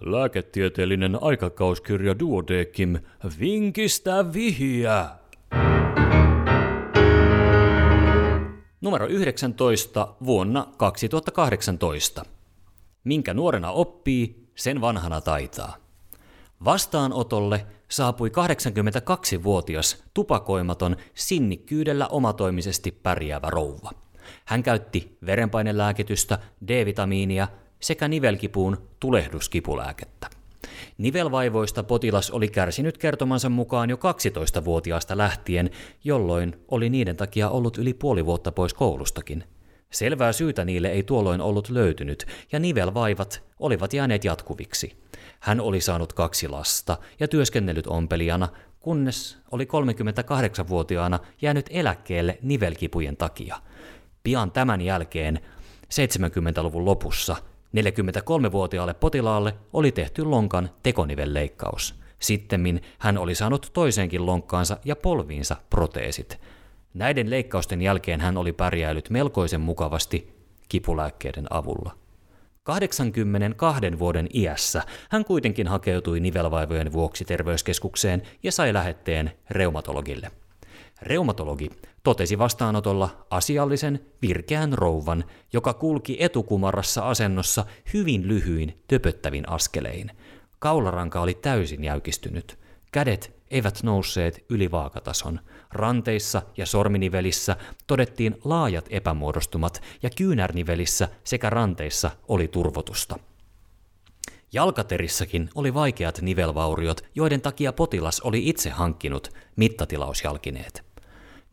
Lääketieteellinen aikakauskirja Duodekim Vinkistä vihiä. Numero 19 vuonna 2018. Minkä nuorena oppii, sen vanhana taitaa. Vastaanotolle saapui 82-vuotias tupakoimaton sinnikkyydellä omatoimisesti pärjäävä rouva. Hän käytti verenpainelääkitystä, D-vitamiinia sekä nivelkipuun tulehduskipulääkettä. Nivelvaivoista potilas oli kärsinyt kertomansa mukaan jo 12-vuotiaasta lähtien, jolloin oli niiden takia ollut yli puoli vuotta pois koulustakin. Selvää syytä niille ei tuolloin ollut löytynyt, ja nivelvaivat olivat jääneet jatkuviksi. Hän oli saanut kaksi lasta ja työskennellyt ompelijana, kunnes oli 38-vuotiaana jäänyt eläkkeelle nivelkipujen takia. Pian tämän jälkeen, 70-luvun lopussa, 43-vuotiaalle potilaalle oli tehty lonkan tekonivelleikkaus. Sittemmin hän oli saanut toisenkin lonkkaansa ja polviinsa proteesit. Näiden leikkausten jälkeen hän oli pärjäillyt melkoisen mukavasti kipulääkkeiden avulla. 82 vuoden iässä hän kuitenkin hakeutui nivelvaivojen vuoksi terveyskeskukseen ja sai lähetteen reumatologille. Reumatologi totesi vastaanotolla asiallisen, virkeän rouvan, joka kulki etukumarassa asennossa hyvin lyhyin, töpöttävin askelein. Kaularanka oli täysin jäykistynyt. Kädet eivät nousseet yli vaakatason. Ranteissa ja sorminivelissä todettiin laajat epämuodostumat ja kyynärnivelissä sekä ranteissa oli turvotusta. Jalkaterissäkin oli vaikeat nivelvauriot, joiden takia potilas oli itse hankkinut mittatilausjalkineet.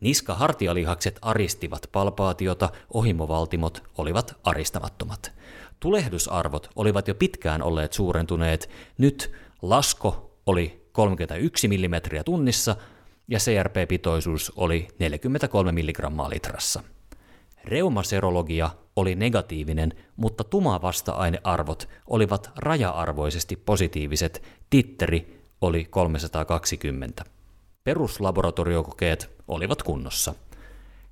Niska-hartialihakset aristivat palpaatiota, ohimovaltimot olivat aristamattomat. Tulehdusarvot olivat jo pitkään olleet suurentuneet, nyt lasko oli 31 mm tunnissa ja CRP-pitoisuus oli 43 mg litrassa. Reumaserologia oli negatiivinen, mutta tuma-vasta-ainearvot olivat raja-arvoisesti positiiviset, titteri oli 320. Peruslaboratoriokokeet olivat kunnossa.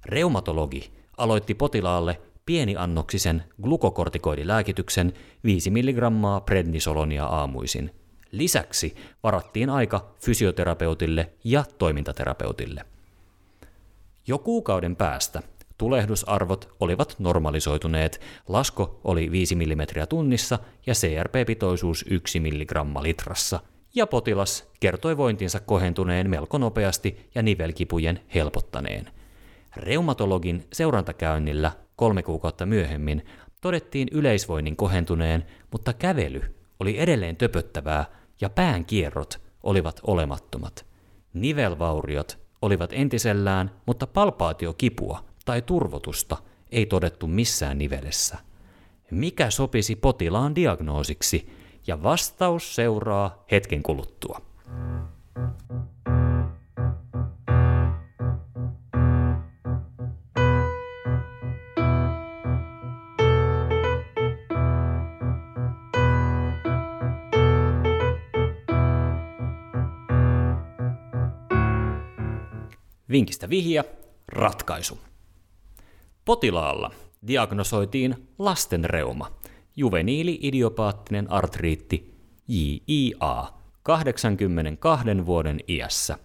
Reumatologi aloitti potilaalle pieniannoksisen glukokortikoidilääkityksen 5 mg prednisolonia aamuisin. Lisäksi varattiin aika fysioterapeutille ja toimintaterapeutille. Jo kuukauden päästä tulehdusarvot olivat normalisoituneet, lasko oli 5 mm tunnissa ja CRP-pitoisuus 1 mg litrassa – ja potilas kertoi vointinsa kohentuneen melko nopeasti ja nivelkipujen helpottaneen. Reumatologin seurantakäynnillä kolme kuukautta myöhemmin todettiin yleisvoinnin kohentuneen, mutta kävely oli edelleen töpöttävää ja pään kierrot olivat olemattomat. Nivelvauriot olivat entisellään, mutta palpaatiokipua tai turvotusta ei todettu missään nivelessä. Mikä sopisi potilaan diagnoosiksi – ja vastaus seuraa hetken kuluttua. Vinkistä vihja, ratkaisu. Potilaalla diagnosoitiin lastenreuma – juveniili-idiopaattinen artriitti JIA 82 vuoden iässä.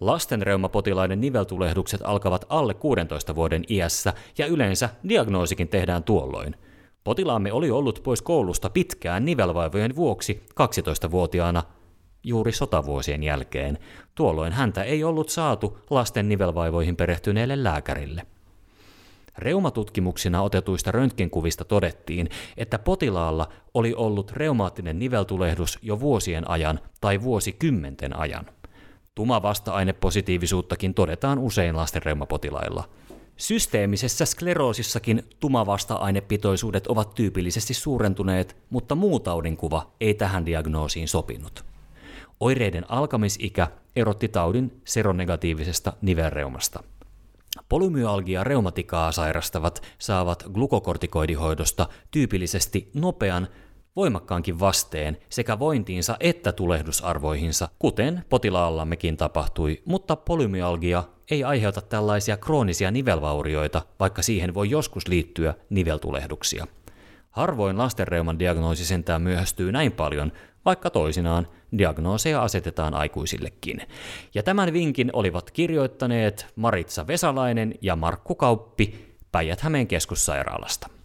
Lastenreumapotilaiden niveltulehdukset alkavat alle 16 vuoden iässä ja yleensä diagnoosikin tehdään tuolloin. Potilaamme oli ollut pois koulusta pitkään nivelvaivojen vuoksi 12-vuotiaana juuri sotavuosien jälkeen. Tuolloin häntä ei ollut saatu lasten nivelvaivoihin perehtyneelle lääkärille. Reumatutkimuksina otetuista röntgenkuvista todettiin, että potilaalla oli ollut reumaattinen niveltulehdus jo vuosien ajan tai vuosikymmenten ajan. Tuma-vasta-ainepositiivisuuttakin todetaan usein lastenreumapotilailla. Systeemisessä skleroosissakin tumavasta-ainepitoisuudet ovat tyypillisesti suurentuneet, mutta muu taudinkuva ei tähän diagnoosiin sopinut. Oireiden alkamisikä erotti taudin seronegatiivisesta nivelreumasta – Polymyalgia reumatikaa sairastavat saavat glukokortikoidihoidosta tyypillisesti nopean, voimakkaankin vasteen sekä vointiinsa että tulehdusarvoihinsa, kuten potilaallammekin tapahtui, mutta polymyalgia ei aiheuta tällaisia kroonisia nivelvaurioita, vaikka siihen voi joskus liittyä niveltulehduksia. Harvoin lastenreuman diagnoosi sentään myöhästyy näin paljon, vaikka toisinaan diagnooseja asetetaan aikuisillekin. Ja tämän vinkin olivat kirjoittaneet Maritsa Vesalainen ja Markku Kauppi Päijät-Hämeen keskussairaalasta.